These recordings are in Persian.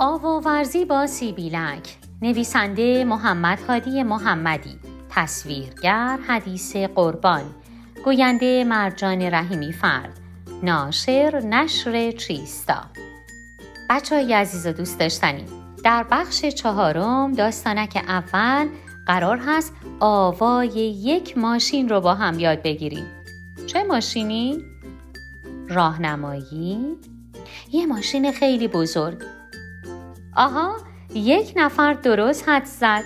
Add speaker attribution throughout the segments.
Speaker 1: آواورزی با سیبیلک. نویسنده محمد هادی محمدی. تصویرگر حدیث قربان. گوینده مرجان رحیمی فرد. ناشر نشر چیستا. بچه های عزیز و دوست داشتنی در بخش چهارم داستانک اول قرار هست آوای یک ماشین رو با هم یاد بگیریم. چه ماشینی؟ راهنمایی؟ یه ماشین خیلی بزرگ. آها یک نفر درست حد زد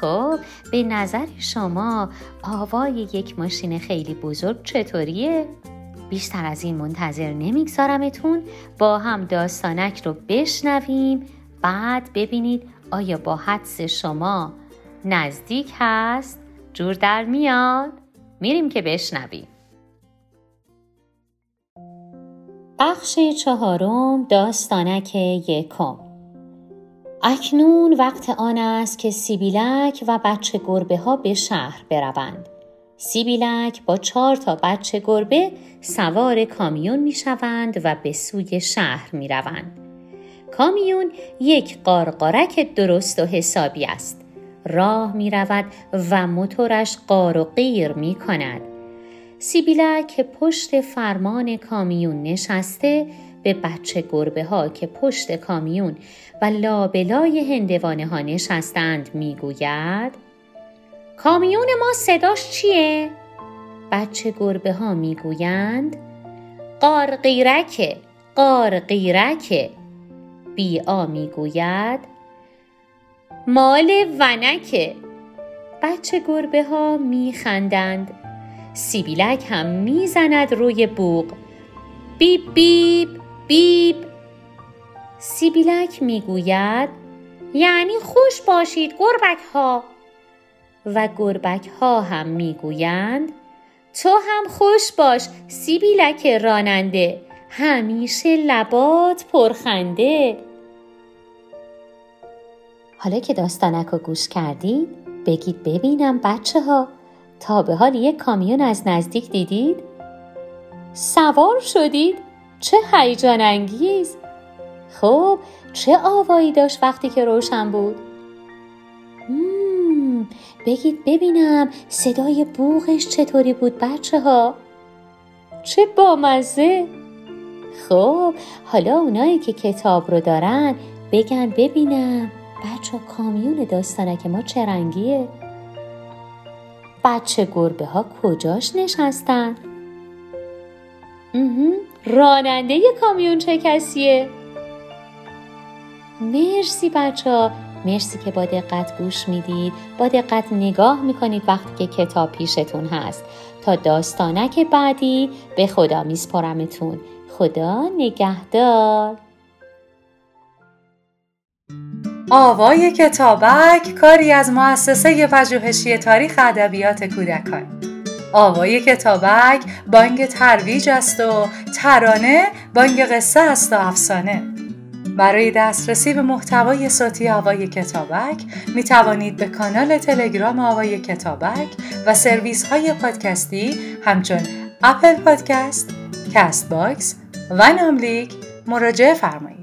Speaker 1: خب به نظر شما آوای یک ماشین خیلی بزرگ چطوریه؟ بیشتر از این منتظر نمیگذارمتون با هم داستانک رو بشنویم بعد ببینید آیا با حدس شما نزدیک هست؟ جور در میاد؟ میریم که بشنویم بخش چهارم داستانک یکم اکنون وقت آن است که سیبیلک و بچه گربه ها به شهر بروند. سیبیلک با چهار تا بچه گربه سوار کامیون می شوند و به سوی شهر می روند. کامیون یک قارقارک درست و حسابی است. راه می رود و موتورش قار و غیر می کند. سیبیلک پشت فرمان کامیون نشسته به بچه گربه ها که پشت کامیون و لابلای هندوانه ها نشستند می‌گوید کامیون ما صداش چیه؟ بچه گربه ها می‌گویند قارقیرکه قارقیرکه. بیا می‌گوید مال ونکه. بچه گربه ها میخندند سیبیلک هم می‌زند روی بوق. بیب بیب بیب سیبیلک می‌گوید یعنی خوش باشید گربک ها و گربک ها هم می‌گویند تو هم خوش باش سیبیلک راننده همیشه لبات پرخنده حالا که داستانک رو گوش کردید بگید ببینم بچه ها تا به حال یک کامیون از نزدیک دیدید؟ سوار شدید؟ چه هیجان انگیز خب چه آوایی داشت وقتی که روشن بود؟ مم، بگید ببینم صدای بوغش چطوری بود بچه ها چه بامزه! خب حالا اونایی که کتاب رو دارن بگن ببینم بچه کامیون داستانک ما چه رنگیه. بچه گربه ها کجاش نشستن؟ راننده کامیون چه کسیه؟ مرسی بچه ها مرسی که با دقت گوش می‌دید. با دقت نگاه می‌کنید وقتی که کتاب پیشتون هست. تا داستانک بعدی به خدا میسپرمتون خدا نگهدار.
Speaker 2: آوای کتابک کاری از مؤسسه پژوهشی تاریخ ادبیات کودکان. آوای کتابک بانگ ترویج است و ترانه بانگ قصه است و افسانه برای دسترسی به محتوای صوتی آوای کتابک می توانید به کانال تلگرام آوای کتابک و سرویس های پادکستی همچون Apple Podcast، Castbox و ناملیک مراجعه فرمایید.